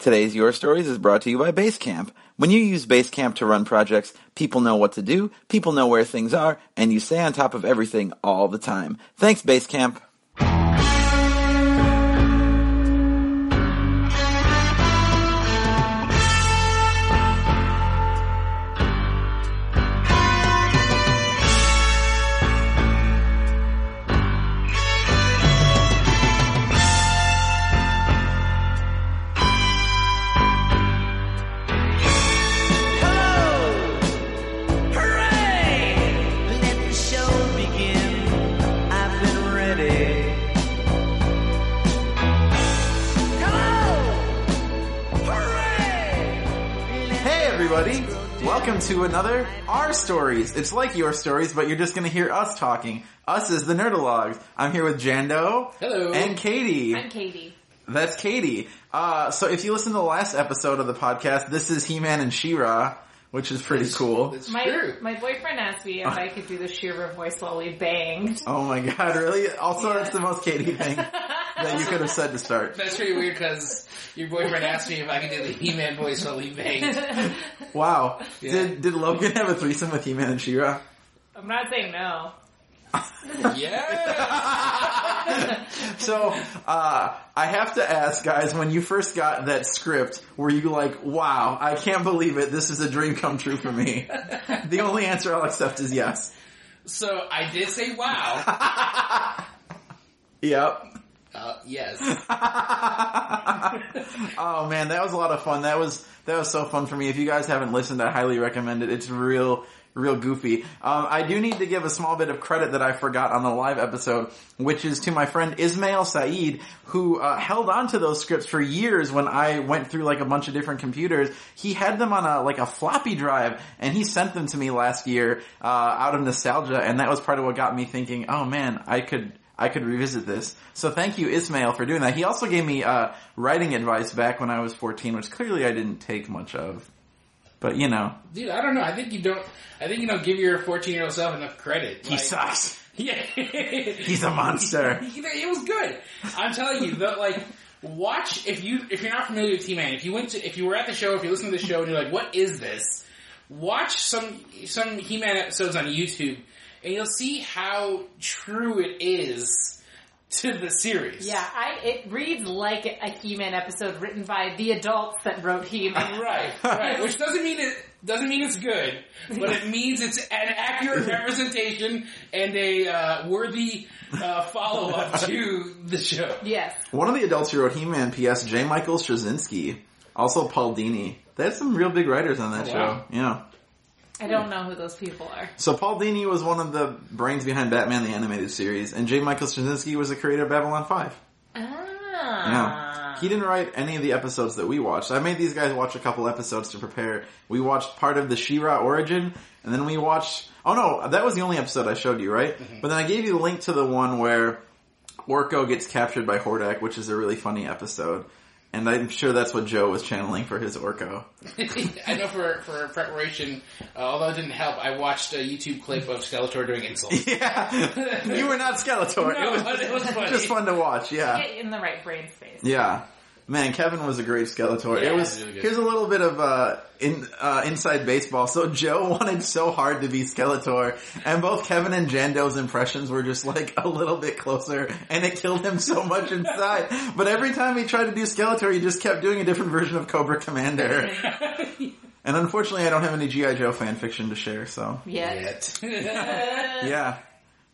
Today's Your Stories is brought to you by Basecamp. When you use Basecamp to run projects, people know what to do, people know where things are, and you stay on top of everything all the time. Thanks, Basecamp. Another Our Stories. It's like your stories, but you're just gonna hear us talking. Us is the Nerdologues. I'm here with Jando. Hello. And Katie. I'm Katie. That's Katie. Uh, so if you listen to the last episode of the podcast, this is He-Man and She-Ra, which is pretty cool. It's My true. my boyfriend asked me if I could do the She-Ra voice while we banged. Oh my god, really? Also, that's the most Katie thing that you could have said to start. That's pretty weird because your boyfriend asked me if I could do the He-Man voice while he banged. Wow. Yeah. Did, did Logan have a threesome with He-Man and She-Ra? I'm not saying no. Yeah. So, uh, I have to ask, guys, when you first got that script, were you like, wow, I can't believe it, this is a dream come true for me? the only answer I'll accept is yes. So I did say wow. Yep. Uh, yes. oh man, that was a lot of fun. That was that was so fun for me. If you guys haven't listened, I highly recommend it. It's real real goofy. Um, I do need to give a small bit of credit that I forgot on the live episode, which is to my friend Ismail Saeed, who uh, held on to those scripts for years when I went through like a bunch of different computers. He had them on a like a floppy drive, and he sent them to me last year uh, out of nostalgia, and that was part of what got me thinking, oh man, I could I could revisit this. So thank you, Ismail, for doing that. He also gave me uh, writing advice back when I was 14, which clearly I didn't take much of. But you know, Dude, I don't know. I think you don't, I think you don't give your 14 year old self enough credit. he Like, sucks. Yeah. He's a monster. It was good. I'm telling you, the, like, watch if you if you're not familiar with He-Man, if you went to if you were at the show, if you listen to the show and you're like, what is this? Watch some some He-Man episodes on YouTube, and you'll see how true it is to the series. Yeah, I it reads like a He-Man episode written by the adults that wrote He-Man. Right, right. Which doesn't mean it doesn't mean it's good, but it means it's an accurate representation and a uh, worthy uh, follow up to the show. Yes. One of the adults who wrote He-Man, P.S. J. Michael Straczynski, also Paul Dini. They had some real big writers on that Oh, show. wow. Yeah. I don't know who those people are. So Paul Dini was one of the brains behind Batman the Animated Series, and J. Michael Straczynski was the creator of Babylon 5. Ah. Yeah. He didn't write any of the episodes that we watched. I made these guys watch a couple episodes to prepare. We watched part of the She-Ra origin, and then we watched, oh no, that was the only episode I showed you, right? But then I gave you the link to the one where Orko gets captured by Hordak, which is a really funny episode. And I'm sure that's what Joe was channeling for his Orko. I know for for preparation, uh, although it didn't help, I watched a YouTube clip of Skeletor doing insults. Yeah, you were not Skeletor. No, it was, but it was funny. just fun to watch. Yeah, Get in the right brain space. yeah. Man, Kevin was a great Skeletor. Yeah, it was. really here's a little bit of uh, in uh, inside baseball. So Joe wanted so hard to be Skeletor, and both Kevin and Jando's impressions were just like a little bit closer, and it killed him so much inside. but every time he tried to do Skeletor, he just kept doing a different version of Cobra Commander. and unfortunately, I don't have any GI Joe fan fiction to share. So Yet. Yet. yeah,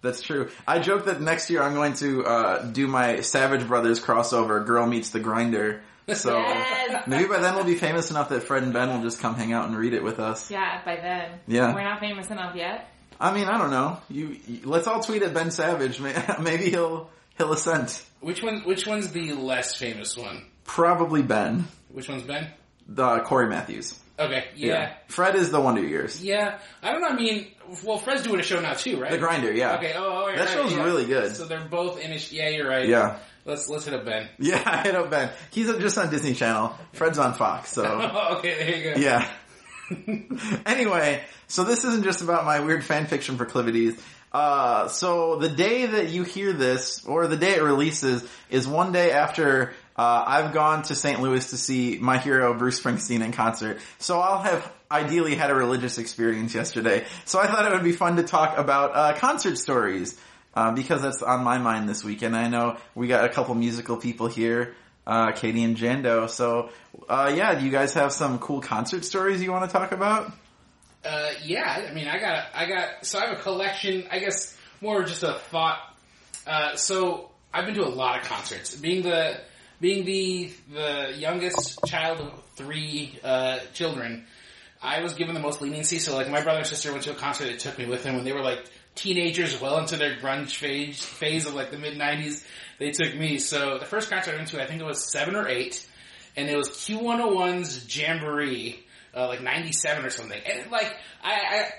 that's true. I joke that next year I'm going to uh, do my Savage Brothers crossover, Girl Meets the Grinder. So Yes. maybe by then we'll be famous enough that Fred and Ben will just come hang out and read it with us. Yeah, by then. Yeah. We're not famous enough yet. I mean, I don't know. You, you let's all tweet at Ben Savage. Maybe he'll he'll assent. which one? Which one's the less famous one? Probably Ben. Which one's Ben? The Cory Matthews. Okay, yeah. Fred is the Wonder Years. Yeah, I don't know. I mean, well, Fred's doing a show now too, right? The Grinder, yeah. Okay. Oh, all right, That right, show's yeah. really good. So they're both in a. Sh- yeah, you're right. Yeah. Let's let's hit up Ben. Yeah, I hit up Ben. He's just on Disney Channel. Fred's on Fox, so. okay, there you go. Yeah. anyway, so this isn't just about my weird fan fiction proclivities. Uh, so the day that you hear this, or the day it releases, is one day after Uh, I've gone to St. Louis to see my hero Bruce Springsteen in concert, so I'll have ideally had a religious experience yesterday. So I thought it would be fun to talk about uh, concert stories uh, because that's on my mind this week, and I know we got a couple musical people here. Uh, Katie and Jando. So, uh, yeah, do you guys have some cool concert stories you want to talk about? Uh, yeah, I mean, I got, I got, so I have a collection, I guess more just a thought. Uh, so I've been to a lot of concerts. Being the, being the, the youngest child of three, uh, children, I was given the most leniency. So like my brother and sister went to a concert that took me with them when they were like teenagers, well into their grunge phase, phase of like the mid nineties. They took me. So the first concert I went to, I think it was seven or eight, and it was Q101's Jamboree uh, like 97 or something. And like, I,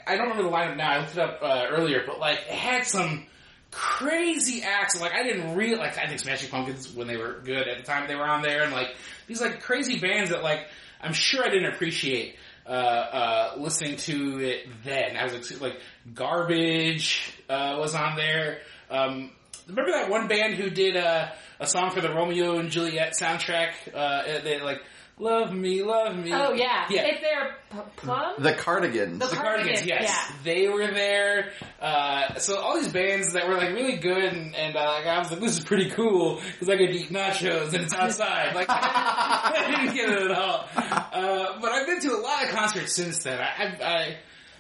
I, I don't remember the lineup now, I looked it up, uh, earlier, but like, it had some crazy acts, like I didn't really, like, I think Smashing Pumpkins, when they were good at the time they were on there, and like, these like crazy bands that like, I'm sure I didn't appreciate, uh, uh, listening to it then. I was like, like Garbage, uh, was on there, um, remember that one band who did, uh, a song for the Romeo and Juliet soundtrack, uh, they like, Love me, love me. Oh yeah, Yeah. Is there p- plum? The Cardigans. The The Cardigans, Cardigans, yes, yeah. they were there. Uh, so all these bands that were like really good, and, and uh, like, I was like, this is pretty cool because I could eat nachos and it's outside. Like I didn't get it at all. Uh, but I've been to a lot of concerts since then. I, I,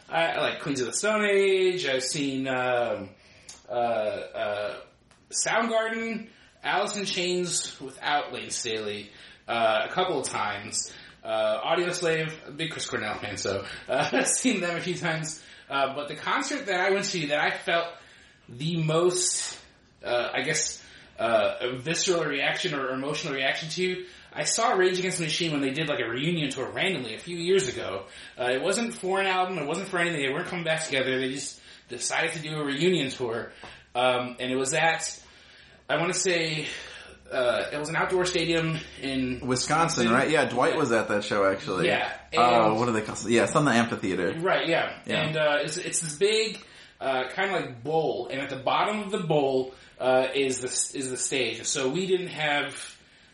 I, I like Queens of the Stone Age. I've seen um, uh, uh, Soundgarden, Alice in Chains without Layne Staley uh, a couple of times. Uh, Audioslave, big Chris Cornell fan, so uh, seen them a few times. Uh, but the concert that I went to that I felt the most, uh, I guess, uh, visceral reaction or emotional reaction to, I saw Rage Against the Machine when they did like a reunion tour randomly a few years ago. Uh, it wasn't for an album, it wasn't for anything, they weren't coming back together, they just decided to do a reunion tour. Um, and it was at, I want to say, uh, it was an outdoor stadium in Wisconsin, right? Yeah, Dwight was at that show actually. Yeah, Oh, and- what do they call it? Yeah, it's on the amphitheater. Right, yeah. Yeah. And uh, it's, it's this big, uh, kind of like bowl, and at the bottom of the bowl uh, is the is the stage. So we didn't have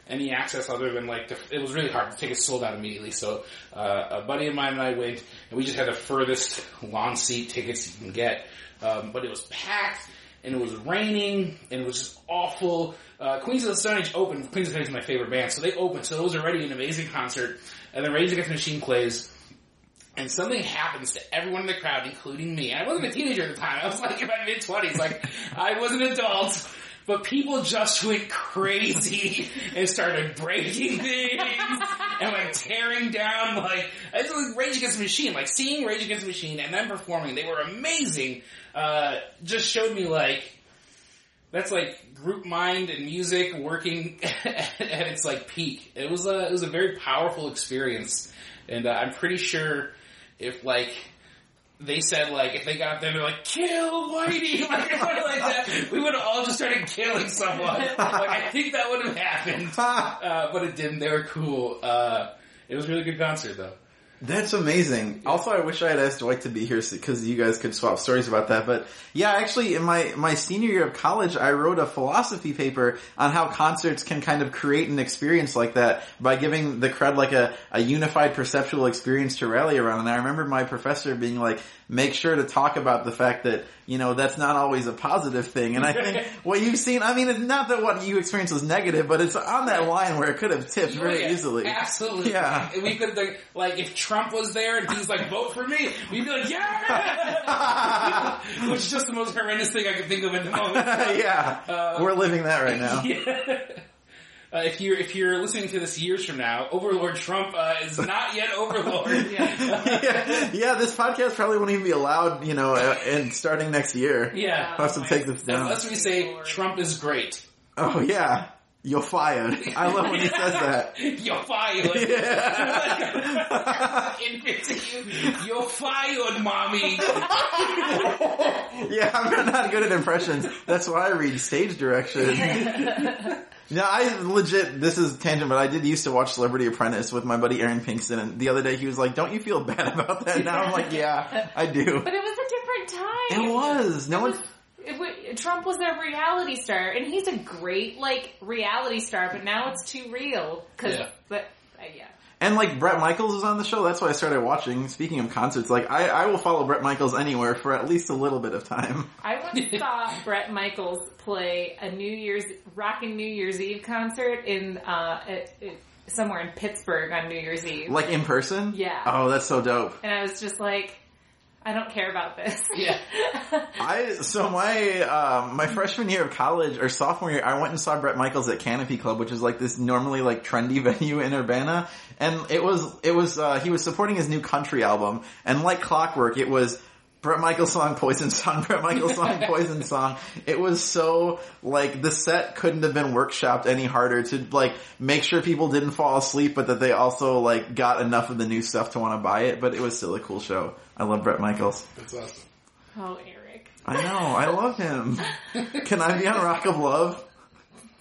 any access other than like the, it was really hard. The tickets sold out immediately. So uh, a buddy of mine and I went, and we just had the furthest lawn seat tickets you can get. Um, but it was packed, and it was raining, and it was just awful. Uh, Queens of the Stone Age opened. Queens of the Stone Age is my favorite band, so they opened. So it was already an amazing concert. And then Rage Against the Machine plays and something happens to everyone in the crowd, including me. And I wasn't a teenager at the time. I was like in my mid twenties. Like I was an adult, but people just went crazy and started breaking things and like tearing down. Like it's like Rage Against the Machine. Like seeing Rage Against the Machine and them performing, they were amazing. Uh, just showed me like that's like group mind and music working at its like peak. It was a it was a very powerful experience, and uh, I'm pretty sure if like they said like if they got up there they're like kill Whitey like, like that, we would have all just started killing someone. like I think that would have happened, uh, but it didn't. They were cool. Uh, it was a really good concert though. That's amazing. Also, I wish I had asked Dwight to be here because you guys could swap stories about that. But yeah, actually, in my my senior year of college, I wrote a philosophy paper on how concerts can kind of create an experience like that by giving the crowd like a, a unified perceptual experience to rally around. And I remember my professor being like, "Make sure to talk about the fact that you know that's not always a positive thing." And I think what you've seen, I mean, it's not that what you experienced was negative, but it's on that line where it could have tipped very Yeah, easily. Absolutely. Yeah. We could like, like if Trump was there and he's like vote for me, we'd be like yeah, which is just the most horrendous thing I could think of at the moment. yeah, Uh, we're living that right now. Yeah. Uh, if you're if you're listening to this years from now, Overlord Trump uh, is not yet Overlord. yeah, yeah, this podcast probably won't even be allowed, you know, uh, and starting next year. Yeah. I'll have to take this down. Unless we say Trump is great. Oh yeah, you're fired. I love when he says that. You're fired. Yeah. You. You're fired, mommy. yeah, I'm not good at impressions. That's why I read stage direction. No, I legit, this is tangent, but I did used to watch Celebrity Apprentice with my buddy Aaron Pinkston, and the other day he was like, don't you feel bad about that? Now I'm like, yeah, I do. But it was a different time. It was. No It one, was- it wa- Trump was a reality star, and he's a great like reality star, but now it's too real because, Yeah. but uh, yeah. And like Bret Michaels was on the show, that's why I started watching. Speaking of concerts, like I, I will follow Bret Michaels anywhere for at least a little bit of time. I once saw Bret Michaels play a New Year's rockin' New Year's Eve concert in uh it, it, somewhere in Pittsburgh on New Year's Eve, Like in person? Yeah. Oh, that's so dope. and I was just like, I don't care about this. Yeah. I so my um, my freshman year of college or sophomore year, I went and saw Bret Michaels at Canopy Club, which is like this normally like trendy venue in Urbana, and it was it was uh, he was supporting his new country album, and like clockwork, it was. Bret Michaels song, Poison song, Bret Michaels song, Poison song. It was so, like, the set couldn't have been workshopped any harder to, like, make sure people didn't fall asleep, but that they also, like, got enough of the new stuff to want to buy it, but it was still a cool show. I love Bret Michaels. That's awesome. oh, Eric. I know, I love him. Can I be on Rock of Love?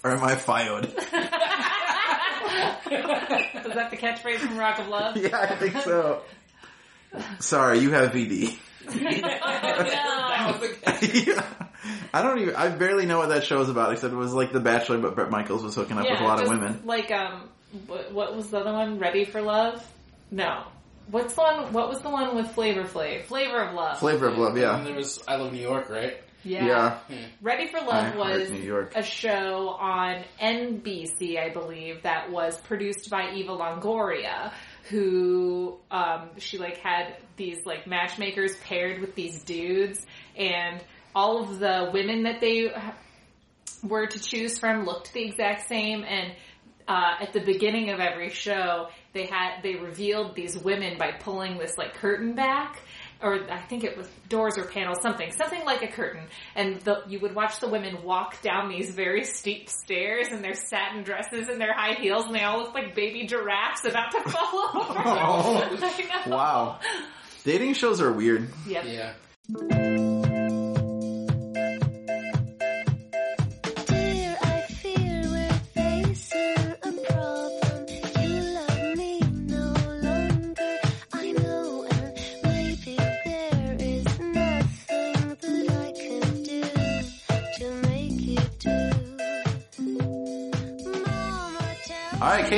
Or am I fired? Was that the catchphrase from Rock of Love? Yeah, I think so. Sorry, you have VD. No. That was the yeah. I don't even, I barely know what that show is about, except it was like The Bachelor, but Bret Michaels was hooking up with a lot of women. Like, um, what, what was the other one? Ready for Love? No. What's the one? What was the one with Flavor Flav? Flavor of Love. Flavor of Love, And yeah. there was I Love New York, right? Yeah. Ready for Love Heart was New York. a show on NBC, I believe, that was produced by Eva Longoria, who um, she like had these like matchmakers paired with these dudes, and all of the women that they were to choose from looked the exact same and uh, at the beginning of every show they had they revealed these women by pulling this like curtain back or I think it was doors or panels, something, something like a curtain, and the, you would watch the women walk down these very steep stairs in their satin dresses and their high heels, and they all look like baby giraffes about to fall over. Oh. I know. Wow. Dating shows are weird. Yep. Yeah.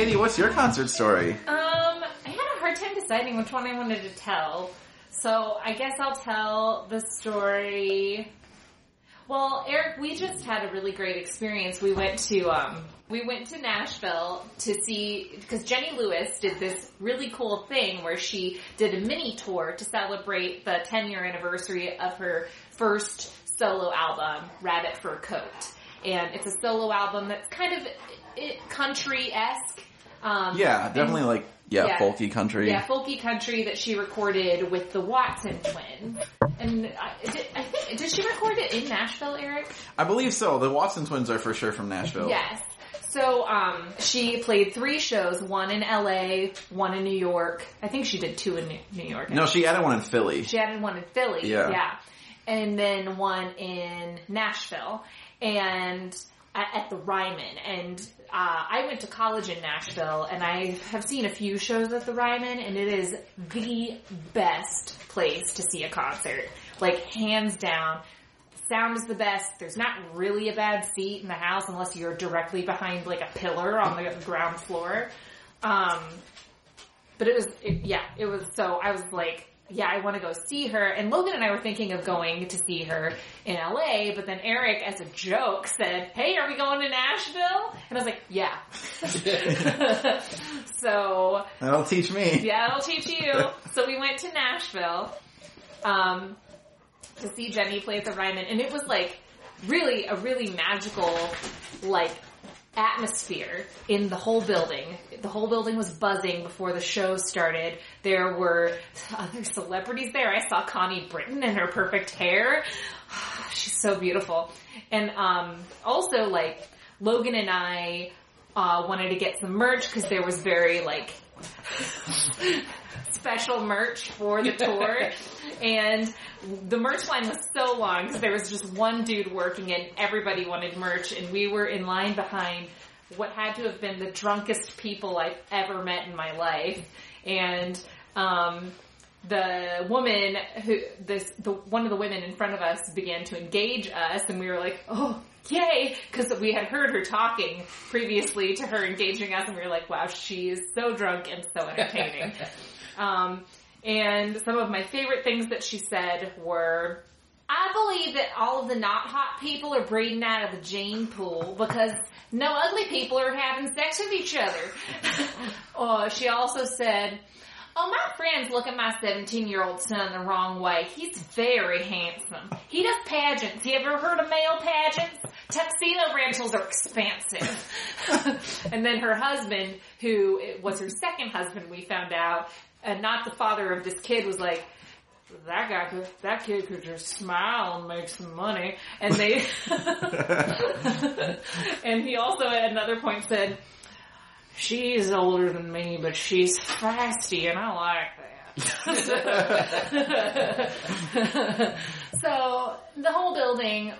Katie, what's your concert story? Um, I had a hard time deciding which one I wanted to tell. So I guess I'll tell the story. Well, Eric, we just had a really great experience. We went to um, we went to Nashville to see because Jenny Lewis did this really cool thing where she did a mini tour to celebrate the 10 year anniversary of her first solo album, Rabbit Fur Coat, and it's a solo album that's kind of country esque. Um, Yeah, definitely like, yeah, Yeah. folky country. yeah, folky country that she recorded with the Watson twins. And I, did, I think did she record it in Nashville, Eric? I believe so. The Watson twins are for sure from Nashville. Yes. So um, she played three shows: one in L.A., one in New York. I think she did two in New- New York. No, she added one in Philly. She added one in Philly. Yeah. Yeah. And then one in Nashville. And at, at the Ryman. And uh, I went to college in Nashville and I have seen a few shows at the Ryman and it is the best place to see a concert. Like hands down. Sound is the best. There's not really a bad seat in the house unless you're directly behind like a pillar on the ground floor. Um, but it was, it, yeah, it was, so I was like, yeah, I want to go see her. And Logan and I were thinking of going to see her in LA, but then Eric, as a joke, said, hey, are we going to Nashville? And I was like, yeah. so, That'll teach me. yeah, I'll teach you. So we went to Nashville, um, to see Jenny play at the Ryman, and it was like really a really magical, like, atmosphere in the whole building. The whole building was buzzing before the show started. There were other celebrities there. I saw Connie Britton in her perfect hair. She's so beautiful. And um, also, like, Logan and I uh, wanted to get some merch because there was very, like, special merch for the tour. And the merch line was so long because there was just one dude working and everybody wanted merch and we were in line behind what had to have been the drunkest people I've ever met in my life. And, um, the woman who this the one of the women in front of us began to engage us, and we were like, "Oh, yay!" Because we had heard her talking previously to her engaging us, and we were like, "Wow, she is so drunk and so entertaining." um, and some of my favorite things that she said were. I believe that all of the not hot people are breeding out of the gene pool because no ugly people are having sex with each other. uh, she also said, Oh, my friends look at my 17 year old son the wrong way. He's very handsome. He does pageants. You ever heard of male pageants? Tuxedo rentals are expensive. and then her husband, who was her second husband, we found out, and not the father of this kid, was like, that guy could, that kid could just smile and make some money. And they, and he also at another point said, she's older than me, but she's feisty and I like that. so the whole building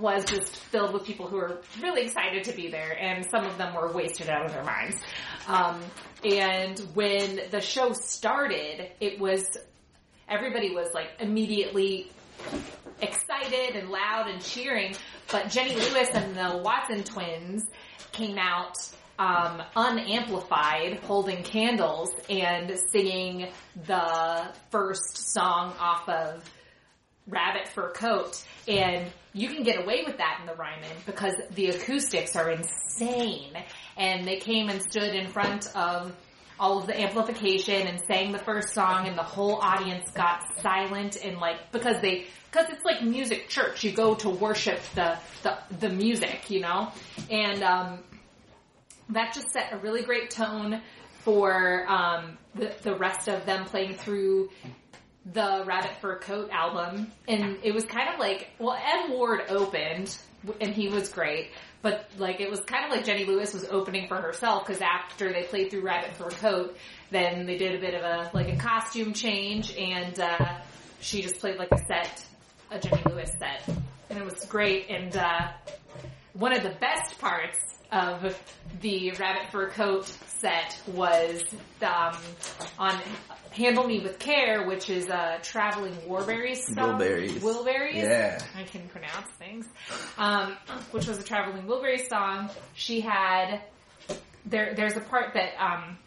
was just filled with people who were really excited to be there and some of them were wasted out of their minds. Um, and when the show started, it was everybody was like immediately excited and loud and cheering. But Jenny Lewis and the Watson twins came out um, unamplified, holding candles and singing the first song off of Rabbit Fur Coat. And you can get away with that in the Ryman because the acoustics are insane. And they came and stood in front of all of the amplification and sang the first song and the whole audience got silent and like because they because it's like music church you go to worship the the, the music you know and um that just set a really great tone for um the, the rest of them playing through the Rabbit Fur Coat album, and it was kind of like, well, Ed Ward opened, and he was great, but like it was kind of like Jenny Lewis was opening for herself because after they played through Rabbit Fur Coat, then they did a bit of a like a costume change, and uh, she just played like a set, a Jenny Lewis set, and it was great. And uh, one of the best parts of the Rabbit Fur Coat set was um, on Handle Me With Care, which is a traveling Warberries song. Wilburys. Wilburys? Yeah. I can pronounce things. Um, which was a traveling Wilburys song. She had, there, there's a part that, um,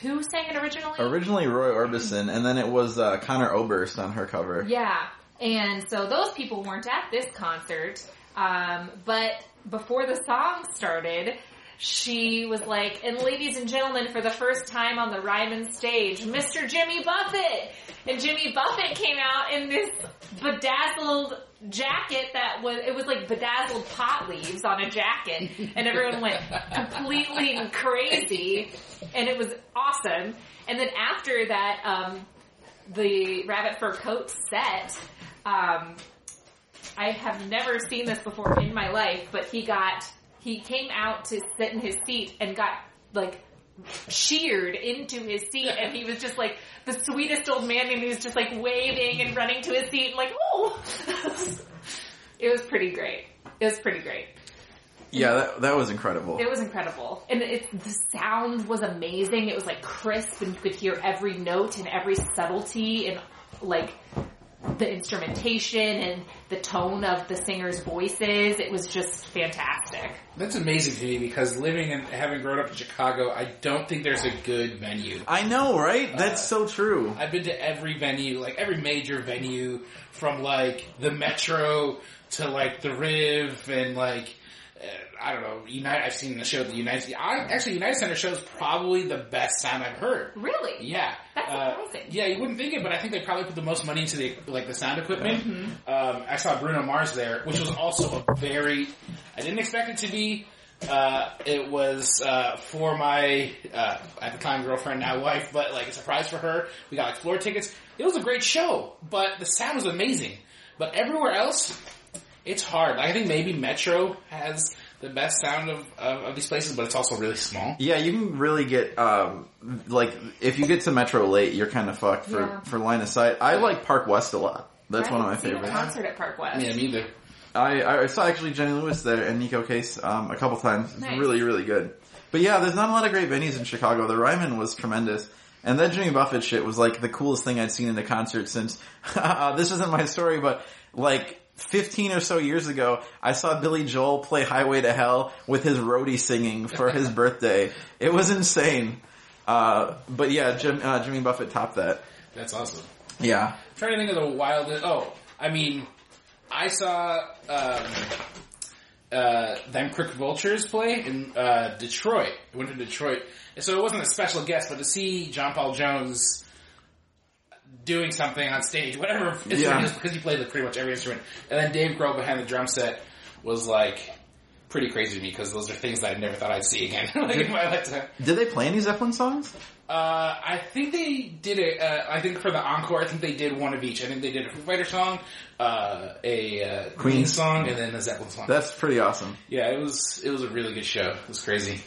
who sang it originally? Originally Roy Orbison, and then it was uh, Conor Oberst on her cover. Yeah. And so those people weren't at this concert. Um, but before the song started, she was like, and ladies and gentlemen, for the first time on the Ryman stage, Mr. Jimmy Buffett! And Jimmy Buffett came out in this bedazzled jacket that was, it was like bedazzled pot leaves on a jacket, and everyone went completely crazy, and it was awesome. And then after that, um, the rabbit fur coat set, um, I have never seen this before in my life, but he got, he came out to sit in his seat and got like sheared into his seat and he was just like the sweetest old man and he was just like waving and running to his seat and like, oh! it was pretty great. It was pretty great. Yeah, that, that was incredible. It was incredible. And it, the sound was amazing. It was like crisp and you could hear every note and every subtlety and like the instrumentation and the tone of the singers' voices. It was just fantastic. That's amazing to me because living and having grown up in Chicago, I don't think there's a good venue. I know, right? That's Uh, so true. I've been to every venue, like every major venue, from like the Metro to like the Riv and like I don't know. United. I've seen the show the United. I, actually, United Center show is probably the best sound I've heard. Really? Yeah, That's Uh, surprising. yeah, you wouldn't think it, but I think they probably put the most money into the like the sound equipment. Mm-hmm. Um, I saw Bruno Mars there, which was also a very. I didn't expect it to be. Uh, it was uh, for my uh, at the time girlfriend, now wife, but like a surprise for her. We got like floor tickets. It was a great show, but the sound was amazing. But everywhere else, it's hard. I think maybe Metro has the best sound of, of, of these places, but it's also really small. Yeah, you can really get um like if you get to Metro late, you're kind of fucked for Yeah. for line of sight. I like Park West a lot. That's I one of my haven't seen favorites. Concert at Park West. Yeah, me either. I I saw actually Jenny Lewis there and Neko Case um a couple times. It's Nice. really really good. But yeah, there's not a lot of great venues in Chicago. The Ryman was tremendous. And that Jimmy Buffett shit was like the coolest thing I'd seen in a concert since, uh, this isn't my story, but like 15 or so years ago, I saw Billy Joel play Highway to Hell with his roadie singing for his birthday. It was insane. Uh, but yeah, Jim, uh, Jimmy Buffett topped that. That's awesome. Yeah. I'm trying to think of the wildest. Oh, I mean, I saw um, uh, them Crooked Vultures play in uh, Detroit. I went to Detroit, so it wasn't a special guest, but to see John Paul Jones doing something on stage, whatever instrument Yeah. it is, because he played like pretty much every instrument, and then Dave Grohl behind the drum set was like pretty crazy to me because those are things that I never thought I'd see again like in my lifetime. Did they play any Zeppelin songs? Uh, I think they did it. Uh, I think for the encore, I think they did one of each. I think they did a Foo Fighter song, uh, a uh, Queen Queen. song, and then a Zeppelin song. That's pretty awesome. yeah, it was it was a really good show. It was crazy.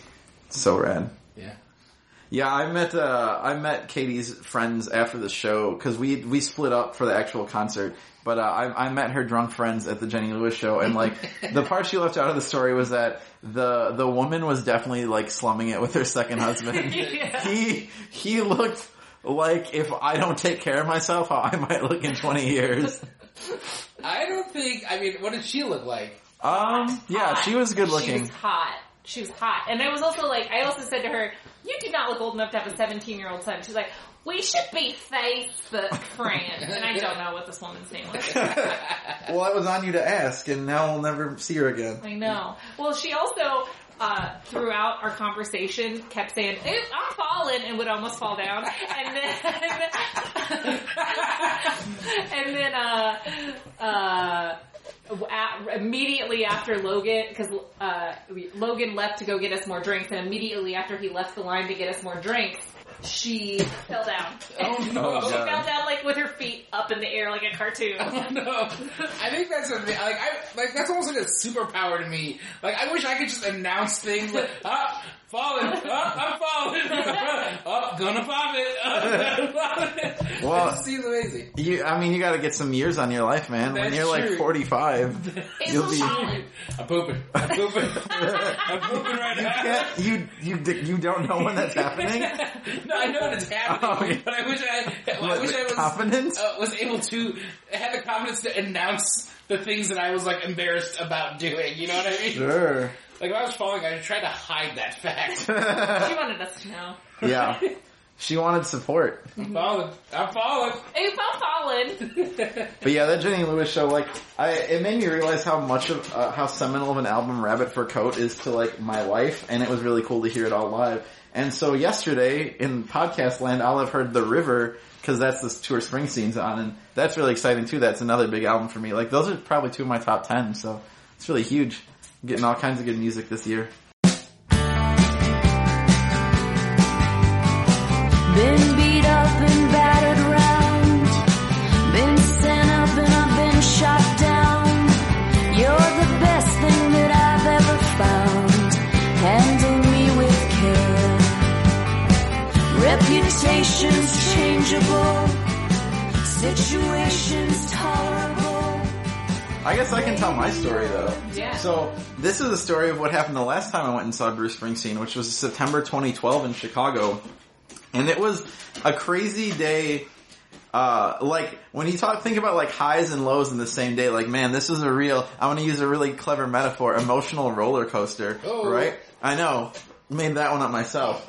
So rad. Yeah. Yeah, I met uh, I met Katie's friends after the show because we we split up for the actual concert. But uh, I, I met her drunk friends at the Jenny Lewis show, and like the part she left out of the story was that the the woman was definitely like slumming it with her second husband. Yeah. He he looked like if I don't take care of myself, how I might look in twenty years. I don't think. I mean, what did she look like? Um, yeah, she was good She looking. was hot. She was hot. And I was also like, I also said to her, you do not look old enough to have a 17 year old son. She's like, we should be Facebook friends. And I don't know what this woman's name was. well, I was on you to ask, and now we'll never see her again. I know. Well, she also, uh, throughout our conversation kept saying, "Ooh, I'm falling, and would almost fall down. And then, and then, uh, uh, a- immediately after Logan, because uh, Logan left to go get us more drinks, and immediately after he left the line to get us more drinks, she fell down. Oh, no. she God. fell down like with her feet up in the air like a cartoon. Oh, no, I think that's a, like I like that's almost like a superpower to me. Like I wish I could just announce things like ah falling, ah, I'm falling, oh gonna pop it, oh, gonna pop it. Well- it seems amazing. You, I mean, you got to get some years on your life, man. when you're like 45, It's you'll be. falling. I'm pooping, I'm pooping, I'm pooping right now. can't, you you you don't know when that's happening. no, I know that it's happening, Oh, but I wish I, I What, wish I was confidence? uh, was able to have the confidence to announce the things that I was like embarrassed about doing. You know what I mean? Sure. Like if I was falling, I tried to hide that fact. She wanted us to know. yeah. She wanted support. I'm falling. I'm falling. Oops, I'm falling. But yeah, that Jenny Lewis show, like, I it made me realize how much of uh, how seminal of an album Rabbit Fur Coat is to like my life, and it was really cool to hear it all live. And so yesterday in podcast land, I'll have heard The River because that's the tour Springsteen's on, and that's really exciting too. That's another big album for me. Like those are probably two of my top ten, so it's really huge. Getting all kinds of good music this year. Been beat up and battered. Been sent up and I've been shot down. You're the best thing that I've ever found. Handle me with care. Reputations changeable. Situations tolerable. I guess I can tell my story though. Yeah. So this is the story of what happened the last time I went and saw Bruce Springsteen, which was September 2012 in Chicago, and it was a crazy day. Uh, like when you talk, think about like highs and lows in the same day. Like, man, this is a real. I want to use a really clever metaphor: emotional roller coaster. Oh. Right? I know. Made that one up myself.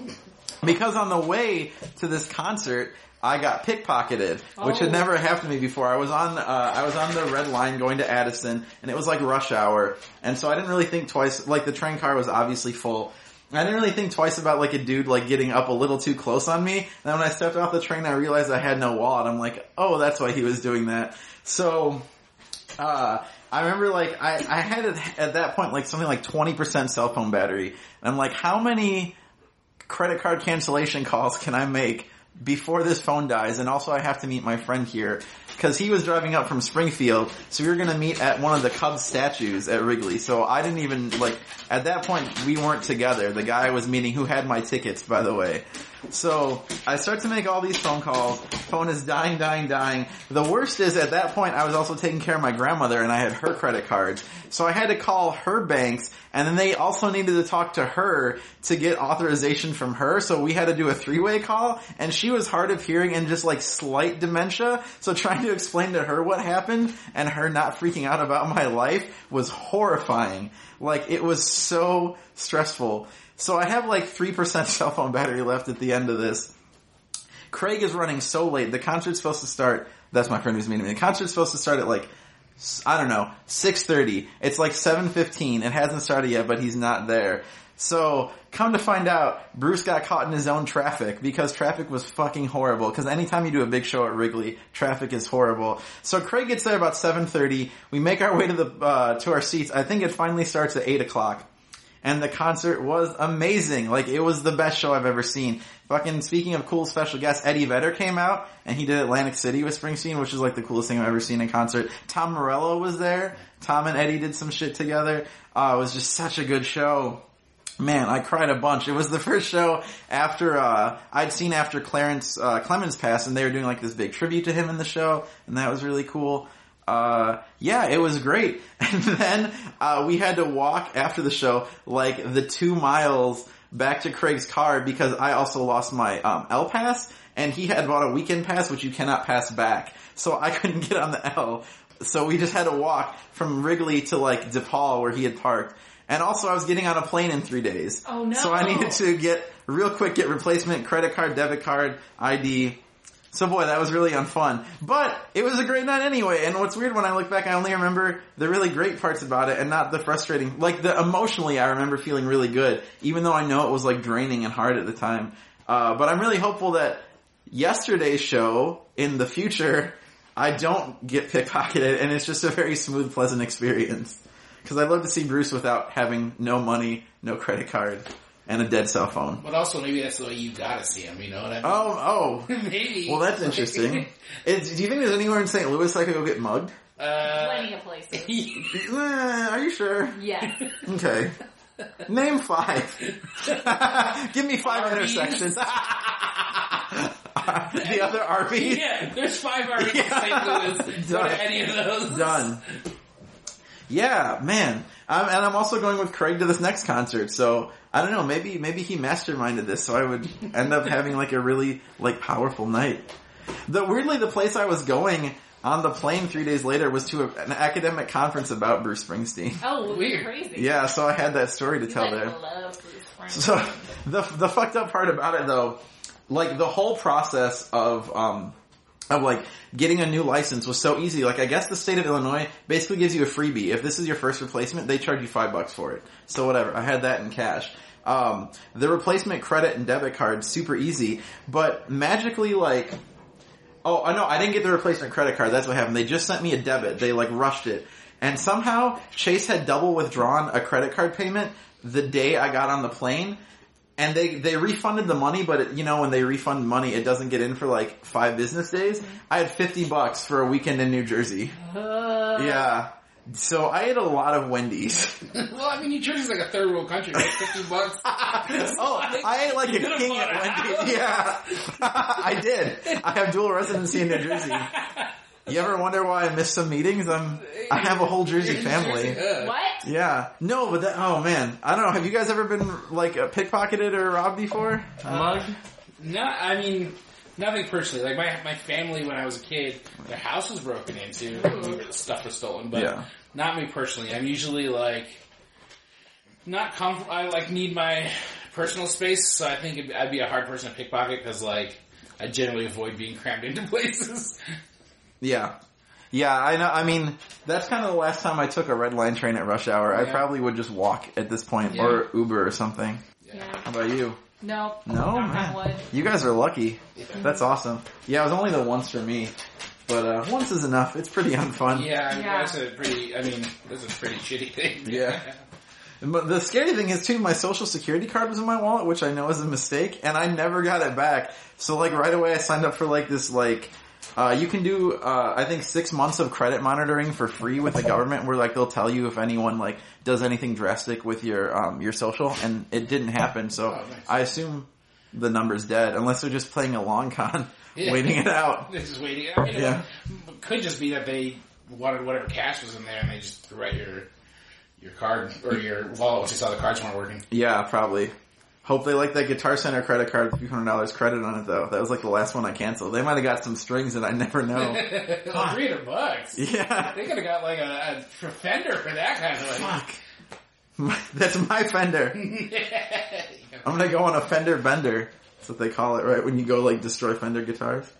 Because on the way to this concert, I got pickpocketed, which had Oh. never happened to me before. I was on, uh, I was on the red line going to Addison, and it was like rush hour, and so I didn't really think twice. Like the train car was obviously full. I didn't really think twice about like a dude like getting up a little too close on me. And then when I stepped off the train, I realized I had no wallet. I'm like, oh, that's why he was doing that. So uh, I remember like I, I had it at that point like something like 20% cell phone battery. And I'm like, how many credit card cancellation calls can I make before this phone dies? And also I have to meet my friend here because he was driving up from Springfield. So we were to meet at one of the Cubs statues at Wrigley. So I didn't even like, at that point we weren't together. The guy I was meeting who had my tickets, by the way. So I start to make all these phone calls. Phone is dying, dying, dying. The worst is at that point I was also taking care of my grandmother and I had her credit cards. So I had to call her banks and then they also needed to talk to her to get authorization from her. So we had to do a three-way call and she was hard of hearing and just like slight dementia. So trying to explain to her what happened and her not freaking out about my life was horrifying. Like it was so stressful. So I have like 3% cell phone battery left at the end of this. Craig is running so late. The concert's supposed to start. That's my friend who's meeting me. The concert's supposed to start at like I don't know, 6.30. It's like 7.15. It hasn't started yet, but he's not there. So, come to find out, Bruce got caught in his own traffic because traffic was fucking horrible. Because anytime you do a big show at Wrigley, traffic is horrible. So Craig gets there about 7.30. We make our way to the, uh, to our seats. I think it finally starts at 8 o'clock. And the concert was amazing. Like, it was the best show I've ever seen. Fucking, speaking of cool special guests, Eddie Vedder came out, and he did Atlantic City with Springsteen, which is like the coolest thing I've ever seen in concert. Tom Morello was there. Tom and Eddie did some shit together. Uh, it was just such a good show. Man, I cried a bunch. It was the first show after, uh, I'd seen after Clarence, uh, Clemons passed, and they were doing like this big tribute to him in the show, and that was really cool. Uh, yeah, it was great. And then, uh, we had to walk after the show, like the two miles back to Craig's car because I also lost my, um, L pass, and he had bought a weekend pass, which you cannot pass back. So I couldn't get on the L. So we just had to walk from Wrigley to like DePaul where he had parked. And also I was getting on a plane in three days. Oh, no. So I needed to get, real quick, get replacement credit card, debit card, ID, so boy, that was really unfun. But it was a great night anyway. And what's weird when I look back, I only remember the really great parts about it and not the frustrating. Like the emotionally, I remember feeling really good, even though I know it was like draining and hard at the time. Uh, but I'm really hopeful that yesterday's show in the future, I don't get pickpocketed and it's just a very smooth, pleasant experience. Cause I'd love to see Bruce without having no money, no credit card, and a dead cell phone. But also, maybe that's the way you gotta see him. You know what I mean? Oh, oh. maybe. Well, that's interesting. Is, do you think there's anywhere in St. Louis I could go get mugged? Uh, Plenty of places. Eh, are you sure? Yes. Okay. Name five. Give me five Arby's. intersections. the other Arby's. yeah, there's five Arby's in St. Louis. Go Done. to any of those. Done. Yeah, man. Um, and I'm also going with Craig to this next concert, so I don't know. Maybe maybe he masterminded this, so I would end up having like a really like powerful night. The weirdly, the place I was going on the plane three days later was to a, an academic conference about Bruce Springsteen. Oh, Weird. crazy. Yeah, so I had that story to You, tell there. love Bruce Springsteen. So the the fucked up part about it though, like the whole process of um of like getting a new license was so easy. Like I guess the state of Illinois basically gives you a freebie. If this is your first replacement, they charge you five bucks for it. So whatever. I had that in cash. Um, the replacement credit and debit card super easy, but magically like Oh, I know. I didn't get the replacement credit card. That's what happened. They just sent me a debit. They like rushed it. And somehow Chase had double withdrawn a credit card payment the day I got on the plane. And they, they refunded the money, but it, you know, when they refund money, it doesn't get in for like five business days. I had 50 bucks for a weekend in New Jersey. Uh, Yeah. So I ate a lot of Wendy's. well, I mean, New Jersey's like a third world country, right? Fifty bucks. oh, I ate like a king at. Wendy's. Yeah. I did. I have dual residency in New Jersey. You ever wonder why I miss some meetings? I'm, I have a whole Jersey family. Uh, What? Yeah. No, but that, oh man. I don't know. Have you guys ever been like uh, pickpocketed or robbed before? Mug? Not, I mean, nothing personally. Like my my family, when I was a kid, their house was broken into, and stuff was stolen. But Yeah. not me personally. I'm usually like not comf- I like need my personal space, so I think I'd be a hard person to pickpocket because like I generally avoid being crammed into places. Yeah. Yeah, I know. I mean, that's kind of the last time I took a red line train at rush hour. I probably would just walk at this point Yeah. or Uber or something. Yeah. How about you? No. No, man. You guys are lucky. That's awesome. Yeah, it was only the once for me, but uh, once is enough. It's pretty unfun. Yeah, I mean, Yeah. that's a pretty. I mean, that's a pretty shitty thing. Yeah. But the scary thing is too, my social security card was in my wallet, which I know is a mistake, and I never got it back. So like right away I signed up for like this like, uh, you can do, uh, I think six months of credit monitoring for free with the government where like they'll tell you if anyone like does anything drastic with your, um, your social, and it didn't happen, so Oh, nice. I assume the number's dead unless they're just playing a long con, Yeah. waiting it out. They're just waiting. I mean, Yeah. it could just be that they wanted whatever cash was in there and they just threw out your your card or your wallet once they saw the cards weren't working. Yeah, probably. Hope they like that Guitar Center credit card with $300 credit on it though. That was like the last one I canceled. They might have got some strings that I never know. Three hundred bucks. yeah. They could have got like a, a fender for that kind of like. Fuck. My- That's my Fender. I'm gonna go on a Fender bender. That's what they call it, right? When you go like destroy Fender guitars. That's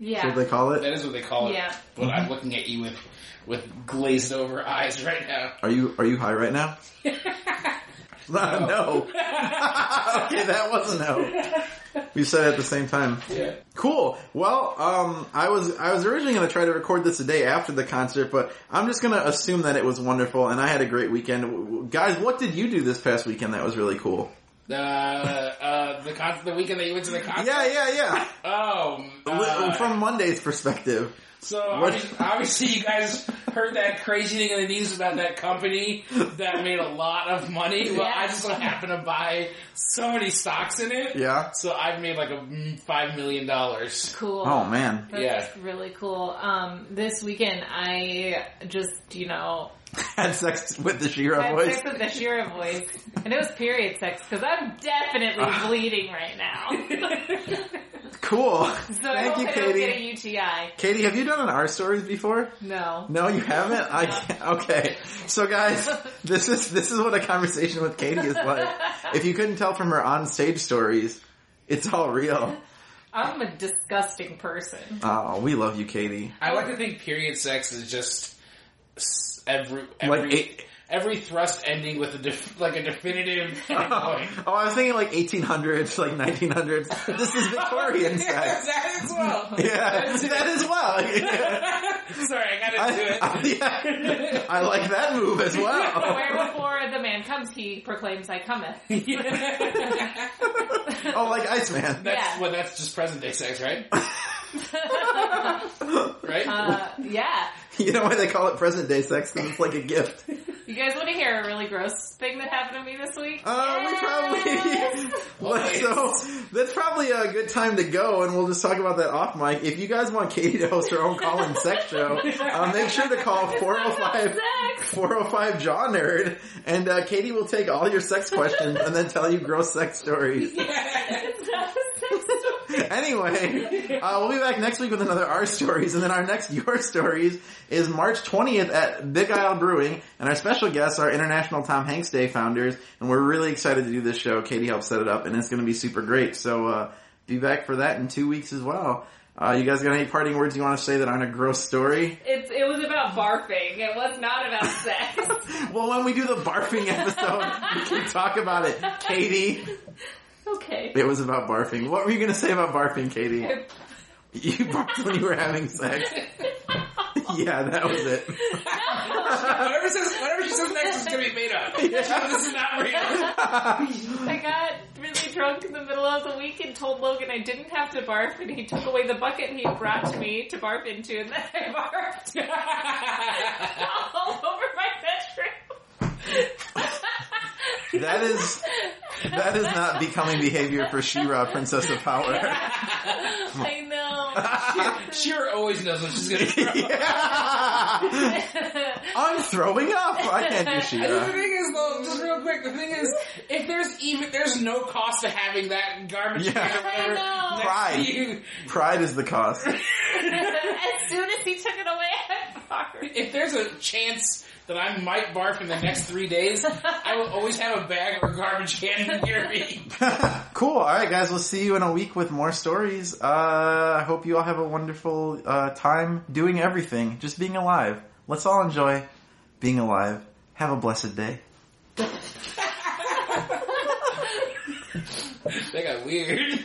Yeah. what they call it. That is what they call it. Yeah. But I'm looking at you with with glazed over eyes right now. Are you are you high right now? no. okay, that was a no. We said it at the same time. Yeah. Cool. Well, um, I was I was originally going to try to record this a day after the concert, but I'm just going to assume that it was wonderful and I had a great weekend. Guys, what did you do this past weekend that was really cool? Uh, uh, the con- the weekend that you went to the concert. Yeah, yeah, yeah. Oh, uh, From Monday's perspective. So what- obviously, obviously you guys heard that crazy thing in the news about that company that made a lot of money. Well, I just so happened to buy so many stocks in it. Yeah. So I've made like a five million dollars. Cool. Oh man. That's Yeah. really cool. Um, this weekend I just, you know, Had sex with the She-Ra had voice. sex with the She-Ra voice. And it was period sex because I'm definitely Ah. bleeding right now. Cool. So Thank you, I don't get Katie. a UTI. Katie, have you done an Our Stories before? No. No, you haven't. I can't. okay. So, guys, this is this is what a conversation with Katie is like. If you couldn't tell from her on stage stories, it's all real. I'm a disgusting person. Oh, we love you, Katie. I like to think period sex is just every every Like eight- every thrust ending with a def- like a definitive endpoint. Oh, I was thinking like 1800s, like 1900s. This is Victorian Yeah, sex. that as well. Yeah, that as well. Sorry, I got I, into it. I- yeah, I like that move as well. Where before the man comes, he proclaims, I cometh. Oh, like Iceman. That's Yeah. well, that's just present day sex, right? right? Uh, yeah. You know why they call it present day sex? Because it's like a gift. You guys want to hear a really gross thing that happened to me this week? Uh, we probably. So that's probably a good time to go, and we'll just talk about that off mic. If you guys want Katie to host her own call-in sex show, uh, make sure to call 405 405 Jaw Nerd, and uh, Katie will take all your sex questions and then tell you gross sex stories. It's not a sex story. Anyway, uh, we'll be back next week with another our stories, and then our next your stories is March 20th at Begyle Brewing, and our special guests are International Tom Hanks Day founders, and we're really excited to do this show. Katie helped set it up, and it's going to be super great. So uh, be back for that in two weeks as well. Uh, you guys got any parting words you want to say that aren't a gross story? It's, it was about barfing. It was not about sex. Well, when we do the barfing episode, we can talk about it. Katie, okay. it was about barfing. What were you going to say about barfing, Katie? You barfed when you were having sex. Yeah, that was it. whatever says whatever she says next is gonna be made up. This is not real. I got really drunk in the middle of the week and told Logan I didn't have to barf, and he took away the bucket he brought to me to barf into, and then I barfed all over my bedroom. That is that is not becoming behavior for She-Ra, Princess of Power. I know. She-Ra always knows what she's gonna throw. yeah. I'm throwing up. I can't do And the thing is, though, just real quick, the thing is, if there's even there's no cost to having that garbage Yeah. can or whatever I know. Pride. you, Pride is the cost. as soon as he took it away, I barfed. if there's a chance that I might barf in the next three days, I will always have a bag or a garbage can near me. cool. All right, guys. We'll see you in a week with more stories. Uh, I hope you all have a wonderful uh, time doing everything, just being alive. Let's all enjoy being alive. Have a blessed day. that got weird.